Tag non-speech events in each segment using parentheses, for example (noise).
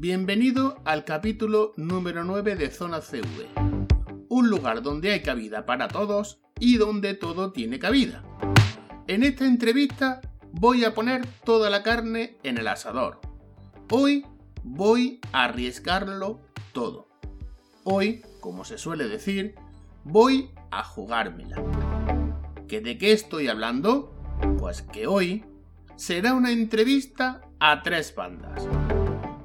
Bienvenido al capítulo número 9 de Zona CV, un lugar donde hay cabida para todos y donde todo tiene cabida. En esta entrevista voy a poner toda la carne en el asador. Hoy voy a arriesgarlo todo. Hoy, como se suele decir, voy a jugármela. ¿Que de qué estoy hablando? Pues que hoy será una entrevista a tres bandas.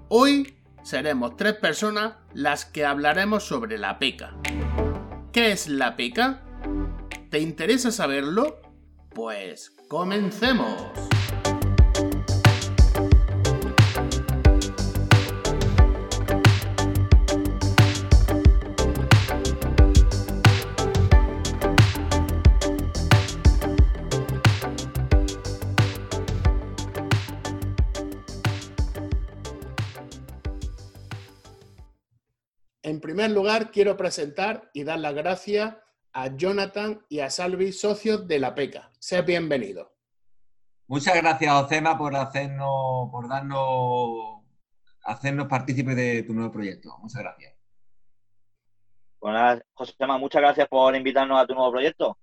Hoy seremos tres personas las que hablaremos sobre la peca. ¿Qué es la peca? ¿Te interesa saberlo? Pues comencemos. Lugar, quiero presentar y dar las gracias a Jonathan y a Salvi, socios de la PECA. Sé bienvenido. Muchas gracias, Josema, por hacernos, por darnos, hacernos partícipes de tu nuevo proyecto. Muchas gracias. Bueno, Josema, muchas gracias por invitarnos a tu nuevo proyecto.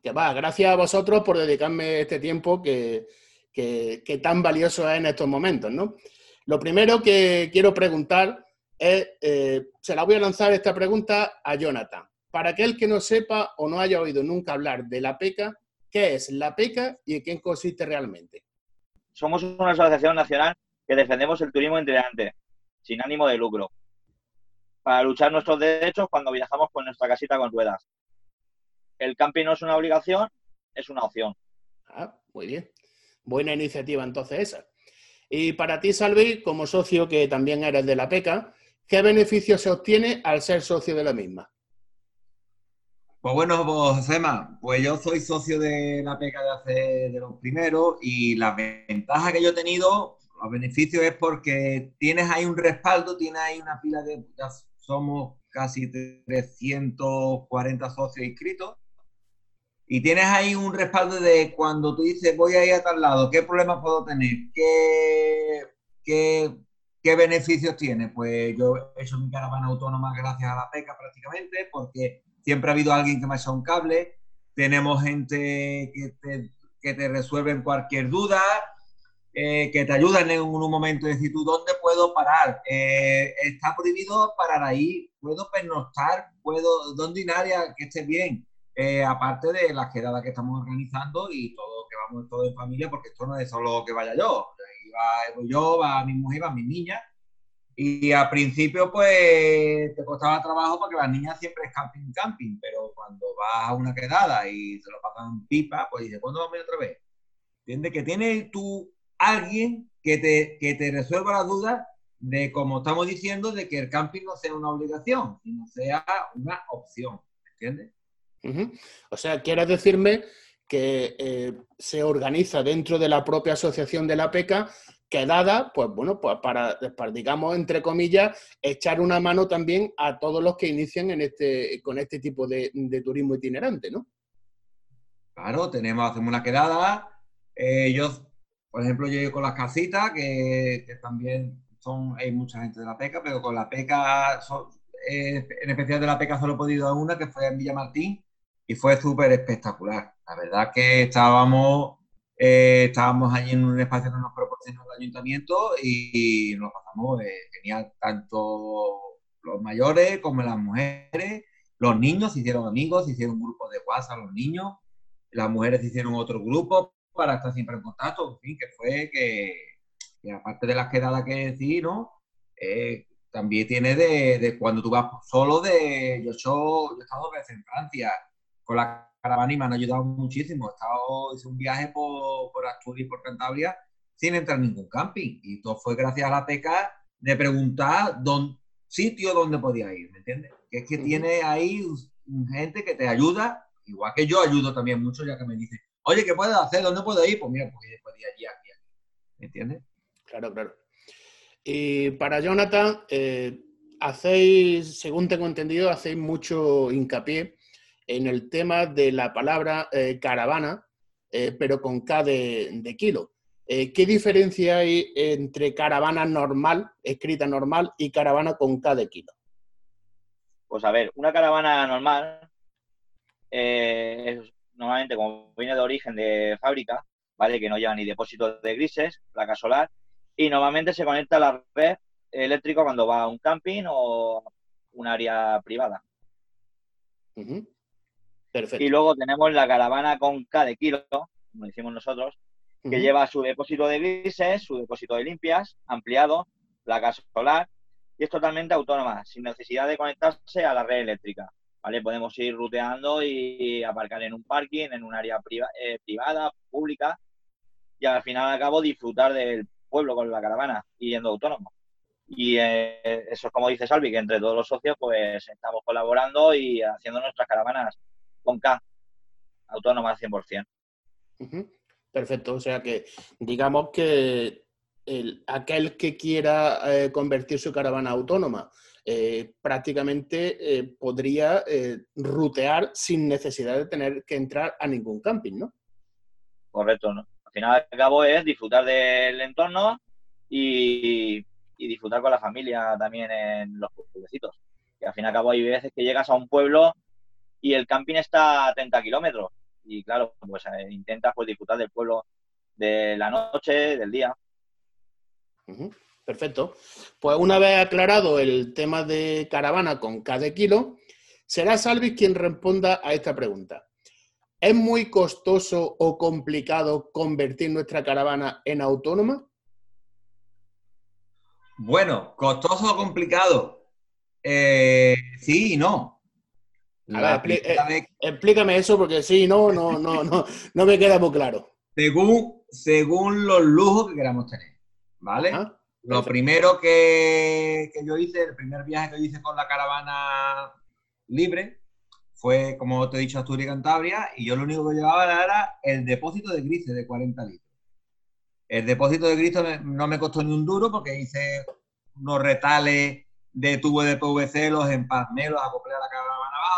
Que va, gracias a vosotros por dedicarme este tiempo que, que tan valioso es en estos momentos, ¿no? Lo primero que quiero preguntar eh, se la voy a lanzar esta pregunta a Jonathan. Para aquel que no sepa o no haya oído nunca hablar de la PECA, ¿qué es la PECA y en qué consiste realmente? Somos una asociación nacional que defendemos el turismo itinerante, sin ánimo de lucro, para luchar nuestros derechos cuando viajamos con nuestra casita con ruedas. El camping no es una obligación, es una opción. Ah, muy bien. Buena iniciativa entonces esa. Y para ti, Salvi, como socio que también eres de la PECA, ¿Qué beneficio se obtiene al ser socio de la misma? Pues bueno, pues, Josema, pues yo soy socio de la PECA de hace de los primeros y la ventaja que yo he tenido, los beneficios es porque tienes ahí un respaldo, tienes ahí una pila de, ya somos casi 340 socios inscritos y tienes ahí un respaldo de cuando tú dices voy a ir a tal lado, ¿qué problemas puedo tener? ¿Qué, qué ¿Qué beneficios tiene? Pues yo he hecho mi caravana autónoma gracias a la PECA prácticamente, porque siempre ha habido alguien que me ha echado un cable, tenemos gente que te, que te resuelven cualquier duda, eh, que te ayudan en un momento, de decir, ¿tú dónde puedo parar? Eh, está prohibido parar ahí, puedo pernoctar, puedo, ¿dónde ir área que esté bien? Eh, aparte de las quedadas que estamos organizando y todo, que vamos todos en familia, porque esto no es solo que vaya yo, va yo, va mi mujer, va mi niña. Y al principio, pues, te costaba trabajo porque las niñas siempre es camping, camping, pero cuando vas a una quedada y se lo pasan pipa, pues dices, ¿cuándo vamos a ir otra vez? ¿Entiendes? Que tienes tú alguien que te, que te resuelva la duda de, como estamos diciendo, de que el camping no sea una obligación, sino sea una opción. ¿Entiendes? O sea, quieres decirme que eh, se organiza dentro de la propia asociación de la PECA, quedada, pues bueno, pues para, digamos, entre comillas, echar una mano también a todos los que inician este, con este tipo de, turismo itinerante, ¿no? Claro, tenemos, hacemos una quedada. Eh, yo, por ejemplo, yo con las casitas, que, también son, hay mucha gente de la PECA, pero con la PECA, eh, en especial de la PECA solo he podido a una, que fue en Villa Martín, y fue súper espectacular. La verdad que estábamos, eh, estábamos allí en un espacio que nos proporcionó el ayuntamiento y, nos pasamos genial, tanto los mayores como las mujeres, los niños se hicieron amigos, se hicieron un grupo de WhatsApp los niños, las mujeres se hicieron otro grupo para estar siempre en contacto, en fin, que fue que, aparte de las quedadas que decir, ¿no? Eh, también tiene de, cuando tú vas solo de, yo, yo he estado dos veces en Francia, con la caravana y me han ayudado muchísimo. He estado, hice un viaje por, por Asturias y por Cantabria sin entrar en ningún camping. Y todo fue gracias a la PECA de preguntar dónde, sitio donde podía ir, ¿me entiendes? Que es que tiene ahí gente que te ayuda, igual que yo ayudo también mucho, ya que me dice, oye, ¿qué puedo hacer? ¿Dónde puedo ir? Pues mira, pues puedo ir allí, aquí, aquí. ¿Me entiendes? Claro, claro. Y para Jonathan, eh, hacéis, según tengo entendido, hacéis mucho hincapié en el tema de la palabra eh, caravana, eh, pero con K de, kilo. eh, ¿qué diferencia hay entre caravana normal, escrita normal, y caravana con K de kilo? Pues a ver, una caravana normal es normalmente como viene de origen de fábrica, ¿vale? Que no lleva ni depósitos de grises, placa solar, y normalmente se conecta a la red eléctrica cuando va a un camping o un área privada. Perfecto. Y luego tenemos la caravana con K de kilo, como decimos nosotros, que lleva su depósito de grises, su depósito de limpias, ampliado, placa solar, y es totalmente autónoma, sin necesidad de conectarse a la red eléctrica. ¿Vale? Podemos ir ruteando y aparcar en un parking, en un área eh, privada, pública, y al final al cabo disfrutar del pueblo con la caravana y yendo autónomo. Y eh, eso es como dice Salvi, que entre todos los socios pues estamos colaborando y haciendo nuestras caravanas con K, autónomas 100%. Perfecto, o sea que digamos que el, aquel que quiera eh, convertir su caravana autónoma eh, prácticamente eh, podría rutear sin necesidad de tener que entrar a ningún camping, ¿no? Correcto, ¿no? Al final al cabo es disfrutar del entorno y, disfrutar con la familia también en los pueblecitos. Y al fin y al cabo hay veces que llegas a un pueblo y el camping está a 30 kilómetros. Y claro, pues intentas pues, disfrutar del pueblo de la noche, del día. Perfecto. Pues una vez aclarado el tema de caravana con cada kilo, será Salvis quien responda a esta pregunta. ¿Es muy costoso o complicado convertir nuestra caravana en autónoma? Bueno, costoso o complicado. Eh, sí y no. Eh, explícame eso porque sí, no, no, no, no, no me queda muy claro. Según, según los lujos que queramos tener. ¿vale? Lo primero que, yo hice, el primer viaje que yo hice con la caravana libre, fue, como te he dicho, Asturias y Cantabria, y yo lo único que llevaba era el depósito de grises de 40 litros. El depósito de grises no me costó ni un duro porque hice unos retales de tubo de PVC, los empalmé, los acoplé a la caravana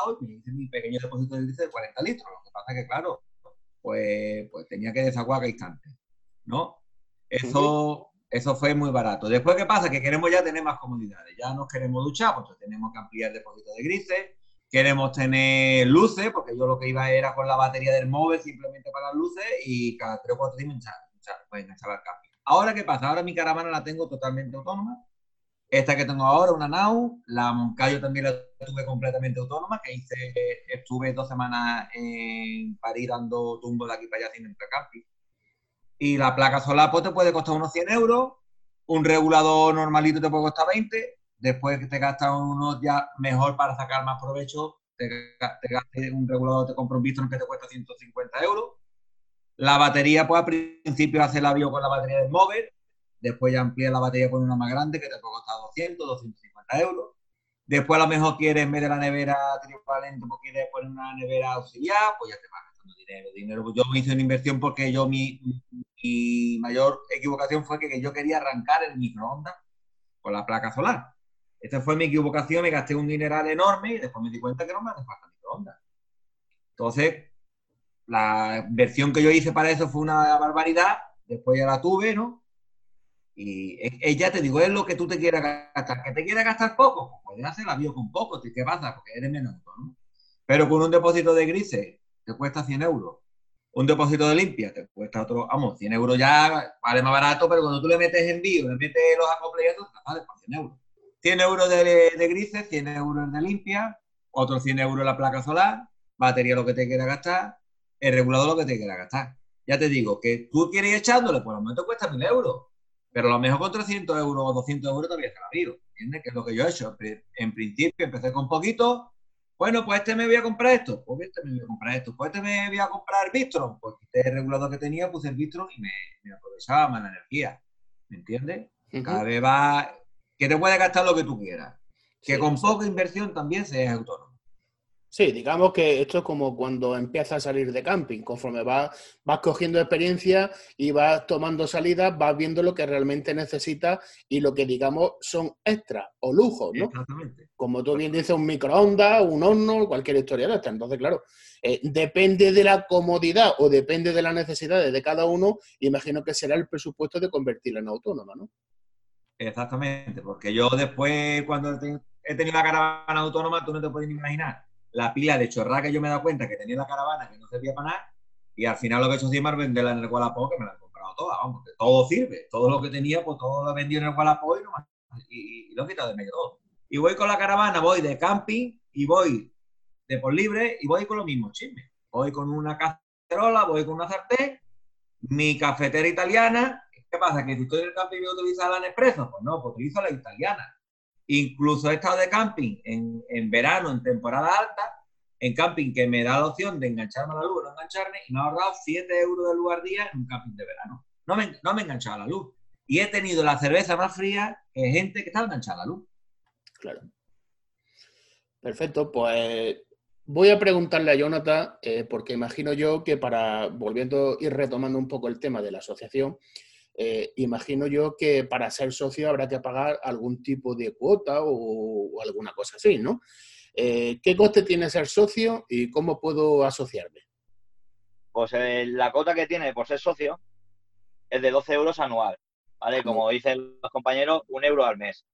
abajo y hice mi pequeño depósito de grises de 40 litros. Lo que pasa es que, claro, pues, pues tenía que desaguar a instante, ¿no? Eso, eso fue muy barato. Después, ¿qué pasa? Que queremos ya tener más comodidades. Ya nos queremos duchar, pues tenemos que ampliar el depósito de grises. Queremos tener luces, porque yo lo que iba era con la batería del móvil simplemente para las luces y cada tres o cuatro días pues, enganchaba el cambio. Ahora, ¿qué pasa? Ahora mi caravana la tengo totalmente autónoma. Esta que tengo ahora, una Nau, la Moncayo también la tuve completamente autónoma, que hice, estuve dos semanas en París dando tumbo de aquí para allá sin entrar camping y la placa solar pues, te puede costar unos 100 euros, un regulador normalito te puede costar 20, después que te gastas unos ya mejor para sacar más provecho, te, gastes un regulador, te compra un Bistron que te cuesta 150 euros. La batería, pues al principio hace la bio con la batería del móvil, después ya amplía la batería con una más grande que te puede costar 200, 250 euros. Después a lo mejor quieres, de la nevera trivalente, pues quieres poner una nevera auxiliar, pues ya te vas gastando dinero. dinero. Yo me hice una inversión porque yo mi, mi mayor equivocación fue que yo quería arrancar el microondas con la placa solar. Esta fue mi equivocación, me gasté un dineral enorme y después me di cuenta que no me hace falta microondas. Entonces, la inversión que yo hice para eso fue una barbaridad, después ya la tuve, ¿no? Y ella te digo, es lo que tú te quieras gastar. ¿Que te quieras gastar poco? Pues puedes hacer la bio con poco, ¿qué pasa? Porque eres menos, ¿no? Pero con un depósito de grises te cuesta 100 euros un depósito de limpia te cuesta otro, vamos, 100 euros ya vale más barato, pero cuando tú le metes envío, le metes los acopletos, te vale por 100 euros. 100 euros de, grises, 100 euros de limpia, otros 100 euros la placa solar, batería lo que te quiera gastar, el regulador lo que te quiera gastar. Ya te digo, que tú quieres ir echándole, a lo momento cuesta 1000 euros, pero a lo mejor con 300 euros o 200 euros todavía se la ¿entiendes? Que es lo que yo he hecho. En principio empecé con poquito, bueno, pues este me voy a comprar esto, pues este me voy a comprar esto, pues este me voy a comprar Bistron, pues este regulador que tenía, puse el Bistron y me, aprovechaba más la energía, ¿me entiendes? Cada vez va, que te puedes gastar lo que tú quieras, que con poca inversión también seas autónomo. Sí, digamos que esto es como cuando empiezas a salir de camping, conforme vas, vas cogiendo experiencia y vas tomando salidas, vas viendo lo que realmente necesitas y lo que digamos son extras o lujos, ¿no? Exactamente. Como tú bien dices, un microondas, un horno, cualquier historia de esta. Entonces, claro, eh, depende de la comodidad o depende de las necesidades de cada uno, imagino que será el presupuesto de convertirla en autónoma, ¿no? Exactamente, porque yo después, cuando he tenido la caravana autónoma, tú no te puedes imaginar la pila de chorra que yo me he dado cuenta que tenía la caravana que no servía para nada y al final lo que he hecho encima es venderla en el Wallapop que me la he comprado toda, vamos, que todo sirve, todo lo que tenía pues todo lo vendido en el Wallapop y, y, lo he quitado de medio todo. Y voy con la caravana, voy de camping y voy de por libre y voy con los mismos chismes. Voy con una cacerola, voy con una sartén, mi cafetera italiana. ¿Qué pasa? ¿Que si estoy en el camping voy a utilizar la Nespresso? Pues no, pues utilizo la italiana. Incluso he estado de camping en, en, verano, en temporada alta, en camping que me da la opción de engancharme a la luz o no engancharme, y me ha ahorrado 7 euros de luz al día en un camping de verano. No me, no me he enganchado a la luz. Y he tenido la cerveza más fría que gente que estaba enganchada a la luz. Claro. Perfecto, pues voy a preguntarle a Jonathan, eh, porque imagino yo que para, volviendo y retomando un poco el tema de la asociación, eh, imagino yo que para ser socio habrá que pagar algún tipo de cuota o, alguna cosa así, ¿no? Eh, ¿Qué coste tiene ser socio y cómo puedo asociarme? Pues eh, la cuota que tiene por ser socio es de 12 euros anual, ¿vale? Como dicen los compañeros, un euro al mes.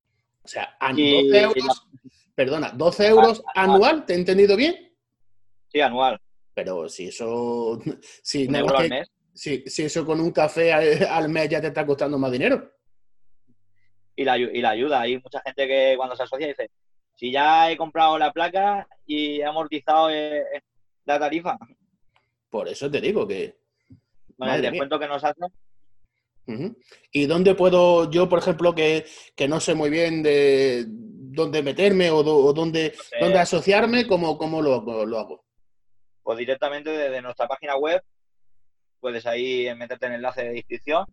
O sea, 12 euros, perdona, 12 euros anual, ¿te he entendido bien? Sí, anual. Pero si eso... (laughs) Si un euro al mes si, si eso con un café al, mes ya te está costando más dinero. Y la, y la ayuda. Hay mucha gente que cuando se asocia dice, si ya he comprado la placa y he amortizado eh, la tarifa. Por eso te digo que... Con el descuento que nos hacen. ¿Y dónde puedo yo, por ejemplo, que, no sé muy bien de dónde meterme o, dónde, dónde asociarme, cómo, cómo lo, lo, hago? Pues directamente desde nuestra página web puedes ahí meterte en el enlace de inscripción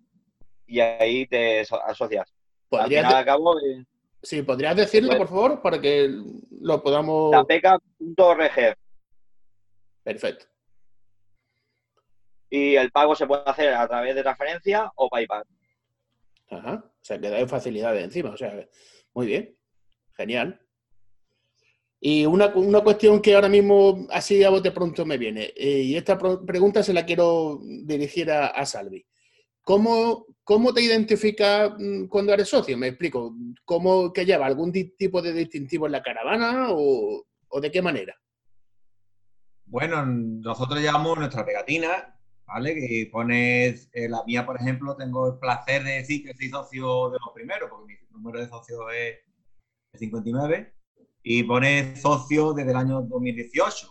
y ahí te asocias. Al final, cabo, eh, sí, ¿podrías decirlo, pues por favor, para que lo podamos... Tapeca.org. Perfecto. Y el pago se puede hacer a través de transferencia o PayPal. Ajá. O sea, que da facilidades encima. O sea, muy bien. Genial. Y una, cuestión que ahora mismo así a bote pronto me viene, eh, y esta pregunta se la quiero dirigir a, Salvi. ¿Cómo, ¿Cómo, te identifica mm, cuando eres socio? Me explico. ¿Cómo que lleva algún tipo de distintivo en la caravana o, de qué manera? Bueno, nosotros llevamos nuestra pegatina, ¿vale? Que pones, eh, la mía, por ejemplo, tengo el placer de decir que soy socio de los primeros, porque mi número de socios es 59 y pone socio desde el año 2018.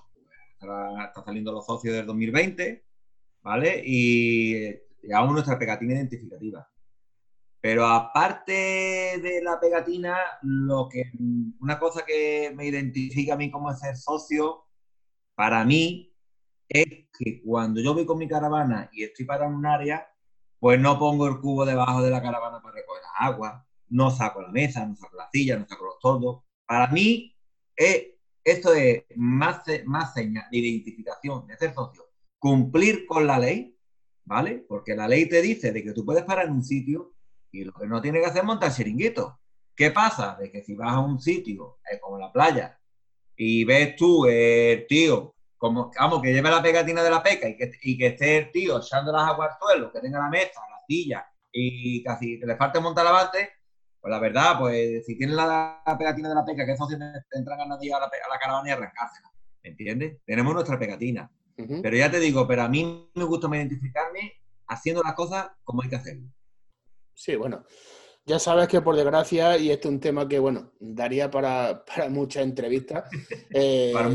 Ahora está saliendo los socios del 2020, ¿vale? Y llevamos nuestra pegatina identificativa. Pero aparte de la pegatina, lo que una cosa que me identifica a mí como ser socio, para mí, es que cuando yo voy con mi caravana y estoy parado en un área, pues no pongo el cubo debajo de la caravana para recoger agua, no saco la mesa, no saco la silla, no saco los tordos, para mí, eh, esto es más, más de identificación, de ser socio. Cumplir con la ley, ¿vale? Porque la ley te dice de que tú puedes parar en un sitio y lo que no tiene que hacer es montar chiringuito. ¿Qué pasa? De que si vas a un sitio eh, como la playa y ves tú, el tío, como, vamos, que lleve la pegatina de la peca y que, y que esté el tío echando las aguas al suelo, que tenga la mesa, la silla y casi que le falte montar base, pues la verdad, pues si tienes la, pegatina de la peca, que socio te entran a nadie a la, a la caravana y arrancársela. ¿Entiendes? Tenemos nuestra pegatina. Pero ya te digo, pero a mí me gusta identificarme haciendo las cosas como hay que hacerlo. Sí, bueno. Ya sabes que por desgracia, y este es un tema que, bueno, daría para, para muchas entrevistas. (laughs) Eh, para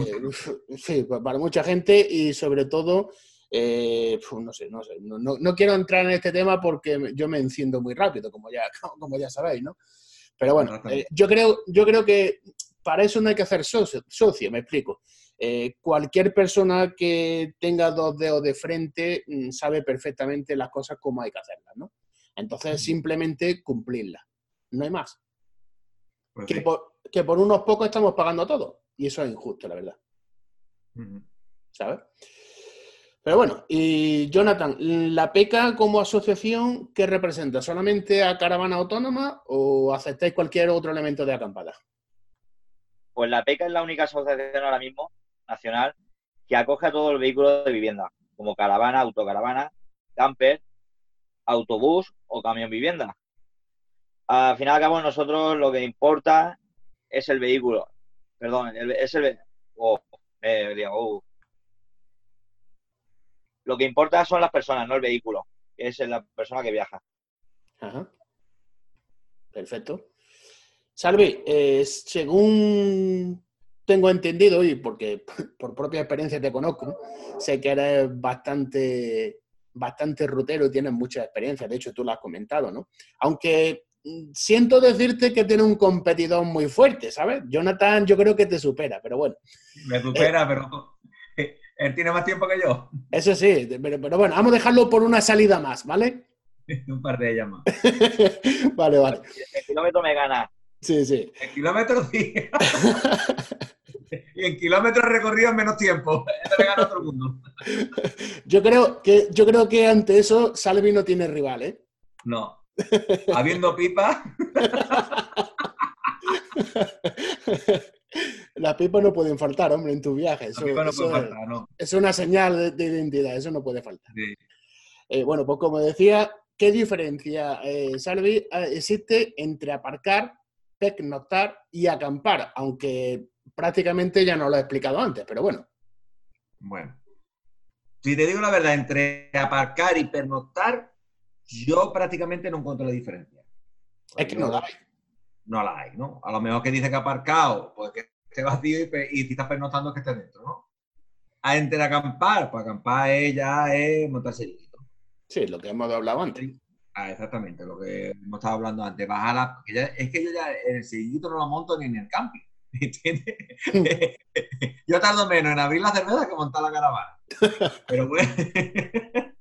sí, para mucha gente y sobre todo eh, no sé, no sé, no, quiero entrar en este tema porque yo me enciendo muy rápido, como ya, (laughs) como ya sabéis, ¿no? Pero bueno, eh, yo, creo, yo creo que para eso no hay que hacer socio, socio me explico. Eh, cualquier persona que tenga dos dedos de frente mm, sabe perfectamente las cosas como hay que hacerlas, ¿no? Entonces, simplemente cumplirlas. No hay más. Pues que, por, que por unos pocos estamos pagando todo. Y eso es injusto, la verdad. ¿Sabes? Pero bueno, y Jonathan, ¿la PECA como asociación qué representa? ¿Solamente a caravana autónoma o aceptáis cualquier otro elemento de acampada? Pues la PECA es la única asociación ahora mismo nacional que acoge a todo el vehículo de vivienda, como caravana, autocaravana, camper, autobús o camión vivienda. Al final y al cabo, nosotros lo que importa es el vehículo. Perdón, es el. Oh, oh. Lo que importa son las personas, no el vehículo, que es la persona que viaja. Ajá. Perfecto. Salvi, eh, según tengo entendido, y porque (laughs) por propia experiencia te conozco, sé que eres bastante, bastante rutero y tienes mucha experiencia, de hecho tú lo has comentado, ¿no? Aunque mm, siento decirte que tiene un competidor muy fuerte, ¿sabes? Jonathan yo creo que te supera, pero bueno. Me supera, eh, pero él tiene más tiempo que yo. Eso sí, pero, bueno, vamos a dejarlo por una salida más, ¿vale? (laughs) un par de ellas más. (laughs) vale, vale. El kilómetro me gana. Sí, sí. El kilómetro sí. (laughs) y en kilómetros recorridos menos tiempo. Eso le gana a todo el mundo. yo, creo que, yo creo que ante eso Salvi no tiene rival, ¿eh? No. Habiendo pipa. Las pipas no pueden faltar, hombre, en tu viaje. Eso, no faltar, no. es una señal de, identidad, eso no puede faltar. Eh, bueno, pues como decía, ¿qué diferencia, eh, Salvi, existe entre aparcar, pernoctar y acampar? Aunque prácticamente ya no lo he explicado antes, pero bueno. Bueno, si te digo la verdad, entre aparcar y pernoctar, yo prácticamente no encuentro la diferencia. Es que no la hay. No la hay, ¿no? A lo mejor que dice que aparcado, pues que esté vacío y, si estás pernoctando que esté dentro, ¿no? A entre acampar, pues acampar es ya es montarse chiquito. Sí, lo que hemos hablado antes. Ah, exactamente, lo que hemos estado hablando antes. Bajar la, es que yo ya en el sillito no lo monto ni en el camping. (laughs) ¿Entiendes? (laughs) Yo tardo menos en abrir la cerveza que montar la caravana. Pero bueno. (laughs)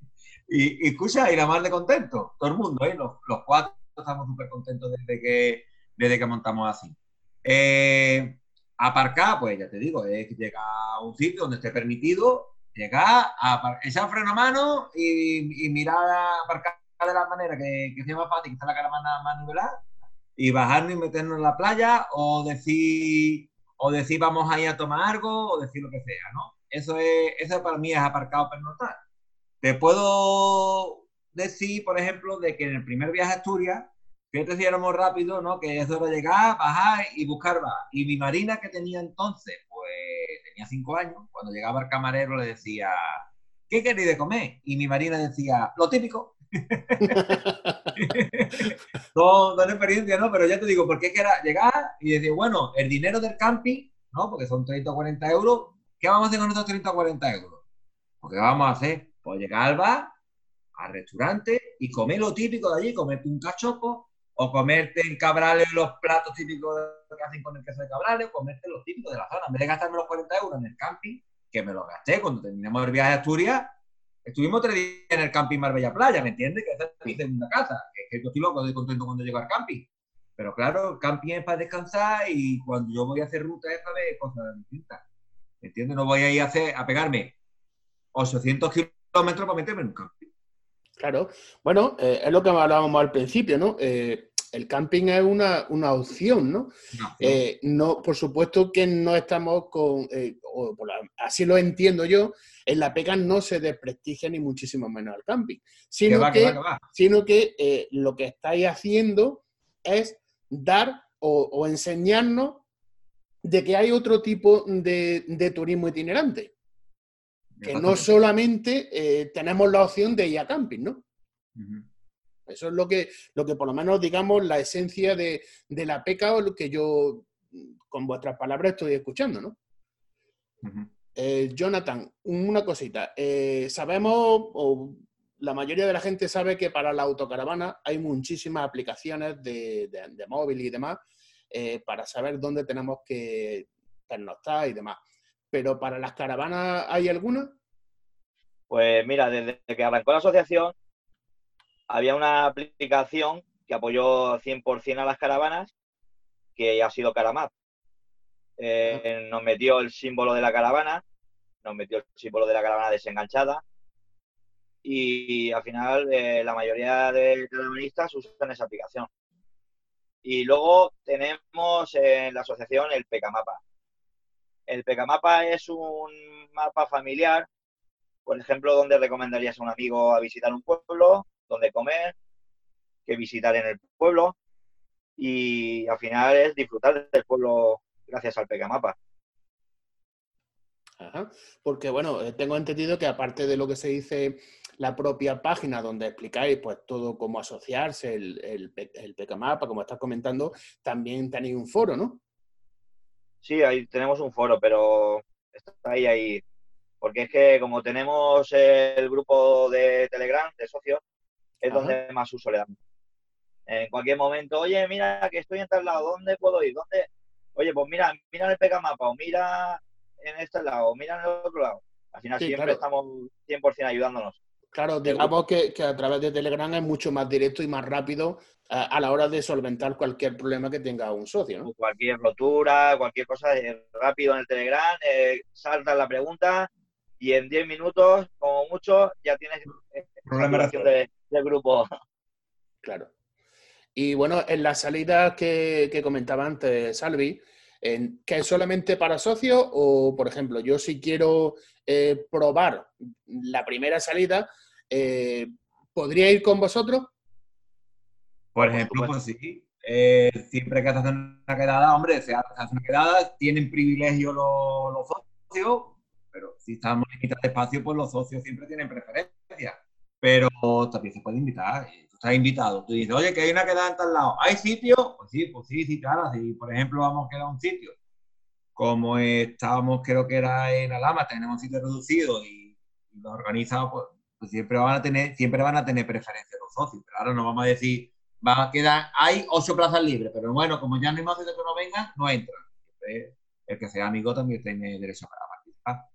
y, escucha, y la más de contento. Todo el mundo, ¿eh? Los, cuatro estamos súper contentos desde que, desde que montamos así. Eh, aparcar, pues ya te digo, es llegar a un sitio donde esté permitido, llegar, a echar freno a mano y, mirar a aparcar de la manera que, que sea más fácil, que está la caravana más nivelada y bajarnos y meternos en la playa o decir, o decir vamos a ir a tomar algo o decir lo que sea, ¿no? Eso, es, eso para mí es aparcado pernotar. Te puedo decir, por ejemplo, de que en el primer viaje a Asturias, que te éramos rápido, ¿no? Que eso era llegar, bajar y buscar va. Y mi marina que tenía entonces, pues tenía cinco años, cuando llegaba el camarero le decía, ¿qué queréis de comer? Y mi marina decía, lo típico. (laughs) no, no experiencia, ¿no? Pero ya te digo, porque es que era llegar y decir, bueno, el dinero del camping, ¿no? Porque son 30 o 40 euros, ¿qué vamos a hacer con esos 30 o 40 euros? Porque vamos a hacer? Pues llegar al bar, al restaurante y comer lo típico de allí, comerte un cachopo o comerte en Cabrales los platos típicos que hacen con el queso de Cabrales, o comerte los típicos de la zona. En vez de gastarme los 40 euros en el camping, que me lo gasté cuando terminamos el viaje a Asturias, Estuvimos tres días en el camping Marbella Playa, ¿me entiendes? Que esa es mi segunda casa. Que, yo estoy loco, estoy contento cuando llego al camping. Pero claro, el camping es para descansar y cuando yo voy a hacer ruta es para ver cosas distintas. ¿Me entiendes? No voy a ir a, hacer, a pegarme 800 kilómetros para meterme en un camping. Claro. Bueno, eh, es lo que hablábamos al principio, ¿no? Eh, el camping es una, opción, ¿no? Eh, no, por supuesto que no estamos con, eh, así lo entiendo yo, en la pega no se desprestigia ni muchísimo menos al camping, sino que, sino que lo que estáis haciendo es dar o, enseñarnos de que hay otro tipo de, turismo itinerante, que no solamente tenemos la opción de ir a camping, ¿no? Eso es lo que, lo que por lo menos, digamos, la esencia de, la peca o lo que yo, con vuestras palabras, estoy escuchando, ¿no? Eh, Jonathan, una cosita. Eh, sabemos, o la mayoría de la gente sabe que para la autocaravana hay muchísimas aplicaciones de, móvil y demás eh, para saber dónde tenemos que pernoctar y demás. Pero para las caravanas, ¿hay alguna? Pues mira, desde que arrancó la asociación, había una aplicación que apoyó 100% a las caravanas, que ha sido Caramap. Eh, nos metió el símbolo de la caravana nos metió el símbolo de la caravana desenganchada y al final eh, la mayoría de caravanistas usan esa aplicación. Y luego tenemos en la asociación el Pecamapa. El Pecamapa es un mapa familiar, por ejemplo, donde recomendarías a un amigo a visitar un pueblo, donde comer, que visitar en el pueblo y al final es disfrutar del pueblo gracias al Pecamapa. Ajá. Porque bueno, eh, tengo entendido que aparte de lo que se dice la propia página donde explicáis pues todo cómo asociarse, el, el, el Pecamapa, como estás comentando, también tenéis un foro, ¿no? Sí, ahí tenemos un foro, pero está ahí, ahí. Porque es que como tenemos el grupo de Telegram de socios, es donde más uso le damos. En cualquier momento, oye, mira que estoy en tal lado, ¿dónde puedo ir? ¿Dónde? Oye, pues mira, mira el Pecamapa, o mira en este lado, o mira en el otro lado. Al final siempre estamos 100% ayudándonos. Claro, digamos que, a través de Telegram es mucho más directo y más rápido a, la hora de solventar cualquier problema que tenga un socio, ¿no? Cualquier rotura, cualquier cosa, rápido en el Telegram, eh, salta la pregunta y en 10 minutos, como mucho, ya tienes eh, relación de, del grupo. Claro. Y bueno, en la salida que, que comentaba antes Salvi, ¿que es solamente para socios o, por ejemplo, yo si quiero eh, probar la primera salida, eh, ¿podría ir con vosotros? Por ejemplo, pues sí. Eh, siempre que se hace una quedada, hombre, se hace una quedada, tienen privilegio los, socios, pero si estamos limitados de espacio, pues los socios siempre tienen preferencia. Pero también se puede invitar, tú estás invitado. Tú dices, oye, que hay una quedada en tal lado, ¿hay sitio? Pues sí, pues sí, sí, claro. Si, por ejemplo, vamos a quedar un sitio, como estábamos, creo que era en Alama, tenemos sitio reducido y, y lo organizado, pues pues siempre van a tener, siempre van a tener preferencia los socios. Pero ahora no vamos a decir, va a quedar, hay ocho plazas libres, pero bueno, como ya no hay más de que no vengan, no entran. el que sea amigo también tiene derecho para participar.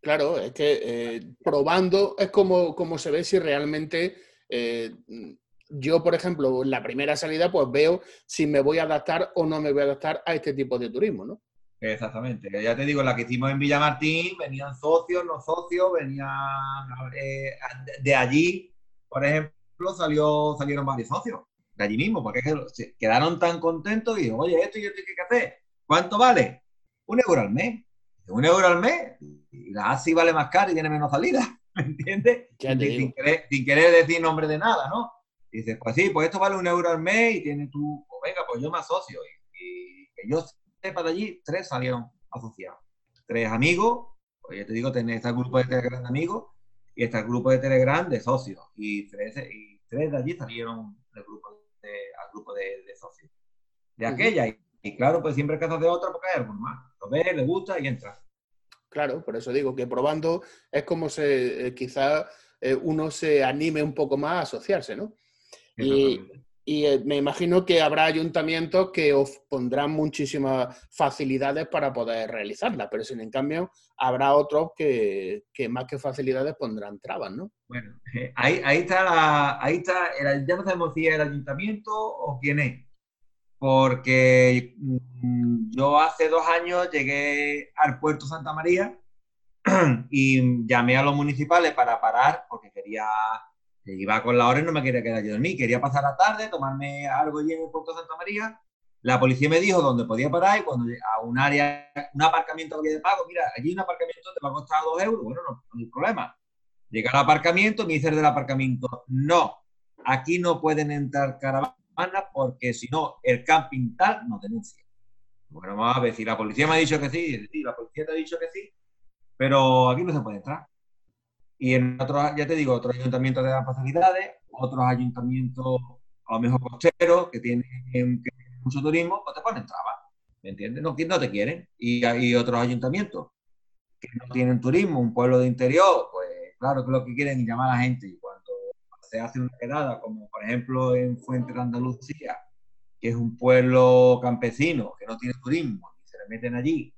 Claro, es que eh, probando es como, como se ve si realmente eh, yo, por ejemplo, en la primera salida, pues veo si me voy a adaptar o no me voy a adaptar a este tipo de turismo, ¿no? Exactamente. Ya te digo, la que hicimos en Villamartín, venían socios, no socios, venían eh, de allí, por ejemplo, salió, salieron varios socios, de allí mismo, porque quedaron tan contentos y dijeron, oye, esto y esto hay que hacer. ¿Cuánto vale? Un euro al mes. Un euro al mes. Y la ASI vale más caro y tiene menos salida. (laughs) ¿Me entiendes? Sin querer, sin querer, decir nombre de nada, ¿no? Y dices, pues sí, pues esto vale un euro al mes y tiene tu, pues venga, pues yo me asocio. Y, y que yo para allí, tres salieron asociados. Tres amigos, pues ya te digo, tenés este grupo de Telegram de amigos y este grupo de Telegram de socios. Y tres, y tres de allí salieron del grupo de, al grupo de, socios. De aquella. y, claro, pues siempre casas de otra porque hay algo más. Lo ves, le gusta y entra. Claro, por eso digo que probando es como se eh, quizá eh, uno se anime un poco más a asociarse, ¿no? Y, y eh, me imagino que habrá ayuntamientos que os pondrán muchísimas facilidades para poder realizarla, pero sin en cambio habrá otros que, más que facilidades pondrán trabas, ¿no? Bueno, eh, ahí, está, la, ahí está ya no sabemos si es el ayuntamiento o quién es, porque mm, yo hace dos años llegué al puerto Santa María (clears throat) y llamé a los municipales para parar porque quería iba con la hora y no me quería quedar yo dormir. Quería pasar la tarde, tomarme algo allí en el puerto de Santa María. La policía me dijo dónde podía parar y cuando a un área, un aparcamiento había de pago, mira, allí un aparcamiento te va a costar dos euros. Bueno, no, no hay problema. Llega al aparcamiento, me dice del aparcamiento, no, aquí no pueden entrar caravanas porque si no, el camping tal no denuncia. Bueno, vamos a ver, si la policía me ha dicho que sí, la policía te ha dicho que sí, pero aquí no se puede entrar. Y en otros, ya te digo, otros ayuntamientos te dan facilidades, otros ayuntamientos, a lo mejor costeros, que tienen, mucho turismo, pues te ponen trabas, ¿me entiendes? No, no te quieren. Y hay otros ayuntamientos que no tienen turismo, un pueblo de interior, pues claro que lo que quieren es llamar a la gente. Y cuando se hace una quedada, como por ejemplo en Fuente de Andalucía, que es un pueblo campesino que no tiene turismo, y se le meten allí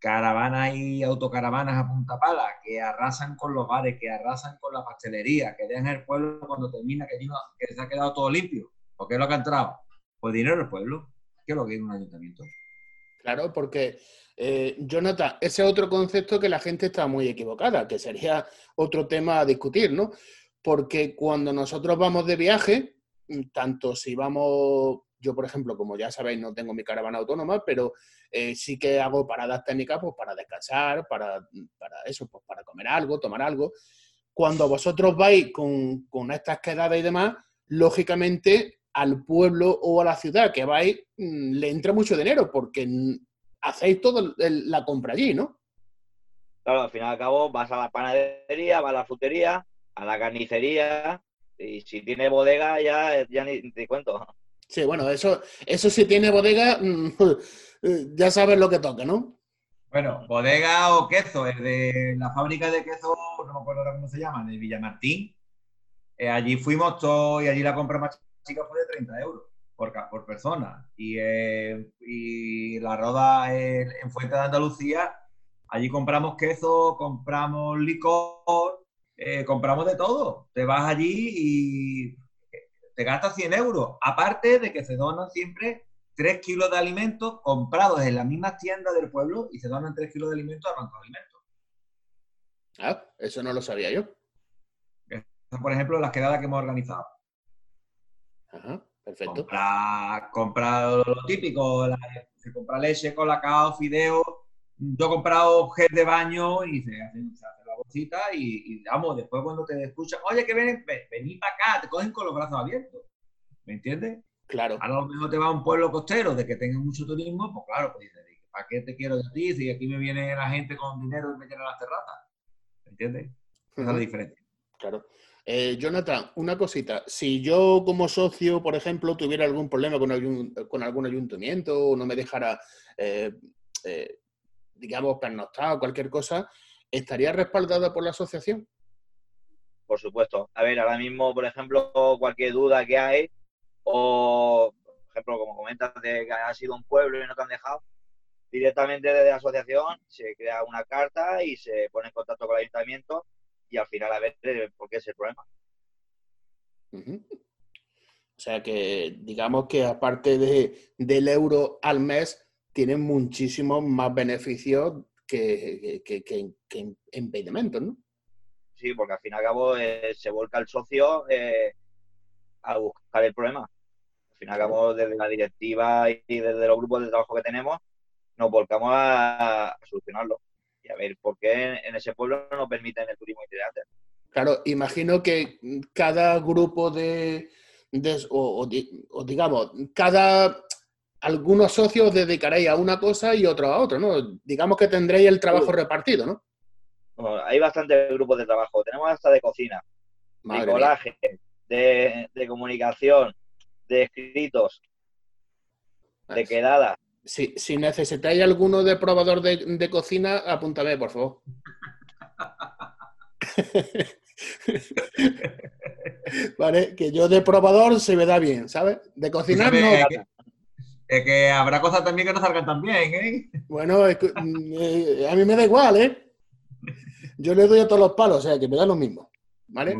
caravanas y autocaravanas a punta pala que arrasan con los bares, que arrasan con la pastelería, que dejan el pueblo cuando termina, que, que se ha quedado todo limpio. porque es lo que ha entrado? Pues dinero del pueblo, que es lo que es un ayuntamiento. Claro, porque, eh, Jonathan, ese es otro concepto que la gente está muy equivocada, que sería otro tema a discutir, ¿no? Porque cuando nosotros vamos de viaje, tanto si vamos, yo por ejemplo, como ya sabéis, no tengo mi caravana autónoma, pero eh, sí que hago paradas técnicas pues, para descansar, para, para eso, pues para comer algo, tomar algo. Cuando vosotros vais con, con estas quedadas y demás, lógicamente al pueblo o a la ciudad que vais mm, le entra mucho dinero porque hacéis toda la compra allí, ¿no? Claro, al fin y al cabo vas a la panadería, vas a la frutería, a la carnicería y si tiene bodega ya, ya ni te cuento. Sí, bueno, eso, eso si tiene bodega, (laughs) mm, ya sabes lo que toca, ¿no? Bueno, bodega o queso, el de la fábrica de queso, no me acuerdo cómo se llama, de Villamartín. Eh, allí fuimos todos y allí la compra más chica fue de 30 euros por, por persona. Y, eh, y la roda en Fuente de Andalucía, allí compramos queso, compramos licor, eh, compramos de todo. Te vas allí y te gastas 100 euros. Aparte de que se donan siempre 3 kilos de alimentos comprados en las mismas tiendas del pueblo y se donan 3 kilos de alimentos al banco de alimentos. Ah, eso no lo sabía yo. por ejemplo, las quedadas que hemos organizado. Ajá, perfecto. Comprar, lo típico, se compra leche, colacao, fideo. Yo he comprado gel de baño y se hace, la bolsita y, vamos, después cuando te escuchan, oye, que ven, vení para acá, te cogen con los brazos abiertos. ¿Me entiendes? Claro. A lo mejor te va a un pueblo costero de que tenga mucho turismo, pues claro, pues dices, ¿para qué te quiero de ti si aquí me viene la gente con dinero y me llena las terrazas? ¿Me entiendes? Esa es la diferencia. Claro. Eh, Jonathan, una cosita. Si yo como socio, por ejemplo, tuviera algún problema con, algún, ayuntamiento o no me dejara, eh, eh, digamos, pernoctar o cualquier cosa, ¿estaría respaldada por la asociación? Por supuesto. A ver, ahora mismo, por ejemplo, cualquier duda que hay, o, por ejemplo, como comentas de que ha sido un pueblo y no te han dejado, directamente desde la asociación se crea una carta y se pone en contacto con el ayuntamiento y al final a ver eh, por qué es el problema. O sea que digamos que aparte de, del euro al mes, tienen muchísimos más beneficios que, que, que, impedimentos, ¿no? Sí, porque al fin y al cabo eh, se volca el socio eh, a buscar el problema. Al fin y al cabo, desde la directiva y desde los grupos de trabajo que tenemos, nos volcamos a solucionarlo y a ver por qué en ese pueblo no permiten el turismo itinerante. Claro, imagino que cada grupo de, o, digamos, cada algunos socios dedicaréis a una cosa y otro a otro, ¿no? Digamos que tendréis el trabajo repartido, ¿no? hay bastantes grupos de trabajo. Tenemos hasta de cocina, de colaje, de, de, comunicación, de escritos, de quedadas si, necesitáis alguno de probador de, cocina, apúntame, por favor. (laughs) (laughs) vale, que yo de probador se me da bien, ¿sabes? De cocinar no. Es que, habrá cosas también que no salgan tan bien, ¿eh? Bueno, mm, eh, a mí me da igual, ¿eh? Yo le doy a todos los palos, o sea, que me da lo mismo, ¿vale?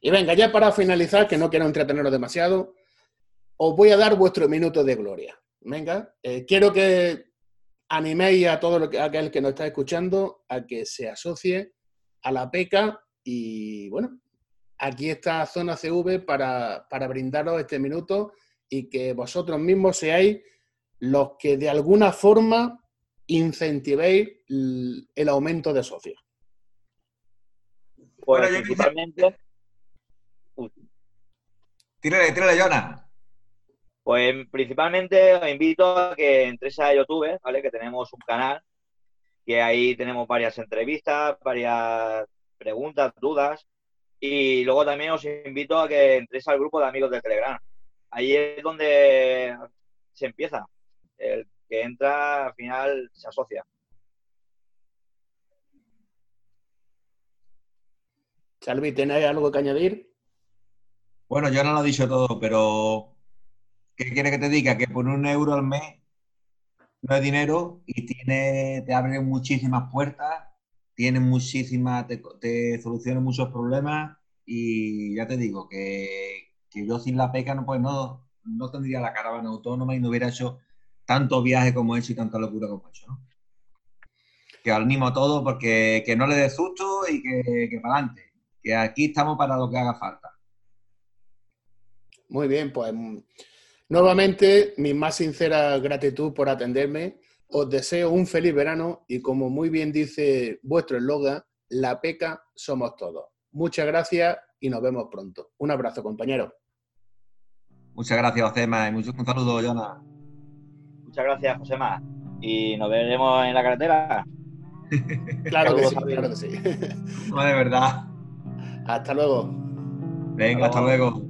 Y venga, ya para finalizar, que no quiero entreteneros demasiado, os voy a dar vuestro minuto de gloria venga, eh, quiero que animéis a todo lo que, aquel que nos está escuchando a que se asocie a la PECA y bueno, aquí está Zona CV para, para brindaros este minuto y que vosotros mismos seáis los que de alguna forma incentivéis el, aumento de socios. Pues principalmente... Tírale, tírale, Jonah. Pues principalmente os invito a que entréis a YouTube, ¿vale? Que tenemos un canal, que ahí tenemos varias entrevistas, varias preguntas, dudas. Y luego también os invito a que entréis al grupo de amigos de Telegram. Ahí es donde se empieza. El que entra al final se asocia. Salvi, ¿tenéis algo que añadir? Bueno, yo no lo he dicho todo, pero ¿Qué quiere que te diga? Que por un euro al mes no es dinero y tiene, te abre muchísimas puertas, tiene muchísimas, te, te soluciona muchos problemas y ya te digo que, yo sin la peca no, pues no, no tendría la caravana autónoma y no hubiera hecho tanto viaje como he hecho y tanta locura como he hecho. Que animo a todos porque que no le dé susto y que, que para adelante. Que aquí estamos para lo que haga falta. Muy bien, pues nuevamente mi más sincera gratitud por atenderme. Os deseo un feliz verano y como muy bien dice vuestro eslogan, la peca somos todos. Muchas gracias y nos vemos pronto. Un abrazo, compañero. Muchas gracias, Josema, y un saludo, Jonah. Muchas gracias, Josema. Y nos veremos en la carretera. (laughs) claro que sí, claro que sí. No, de verdad. Hasta luego. Venga, hasta luego.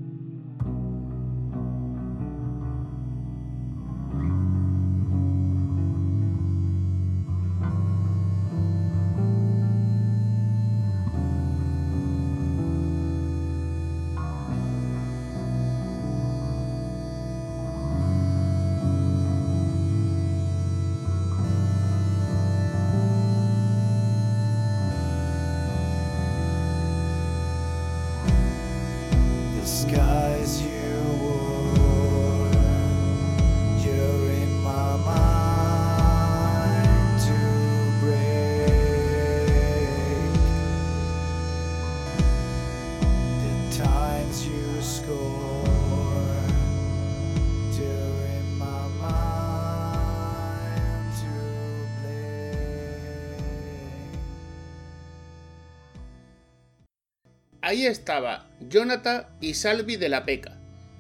Ahí estaba Jonathan y Salvi de la Peca.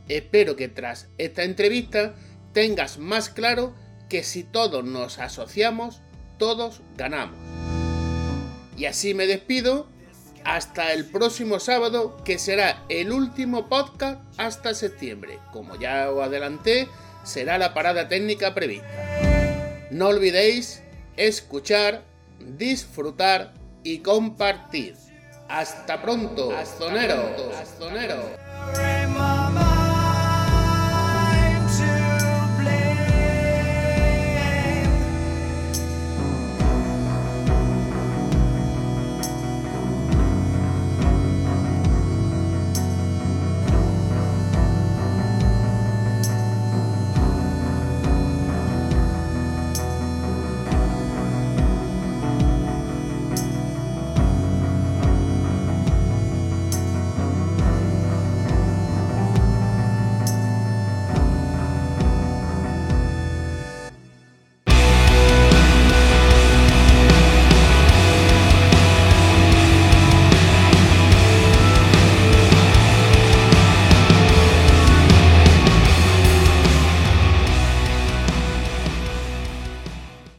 Espero que tras esta entrevista tengas más claro que si todos nos asociamos, todos ganamos. Y así me despido hasta el próximo sábado, que será el último podcast hasta septiembre. Como ya os adelanté, será la parada técnica prevista. No olvidéis escuchar, disfrutar y compartir. Hasta pronto, Astonero. Astonero.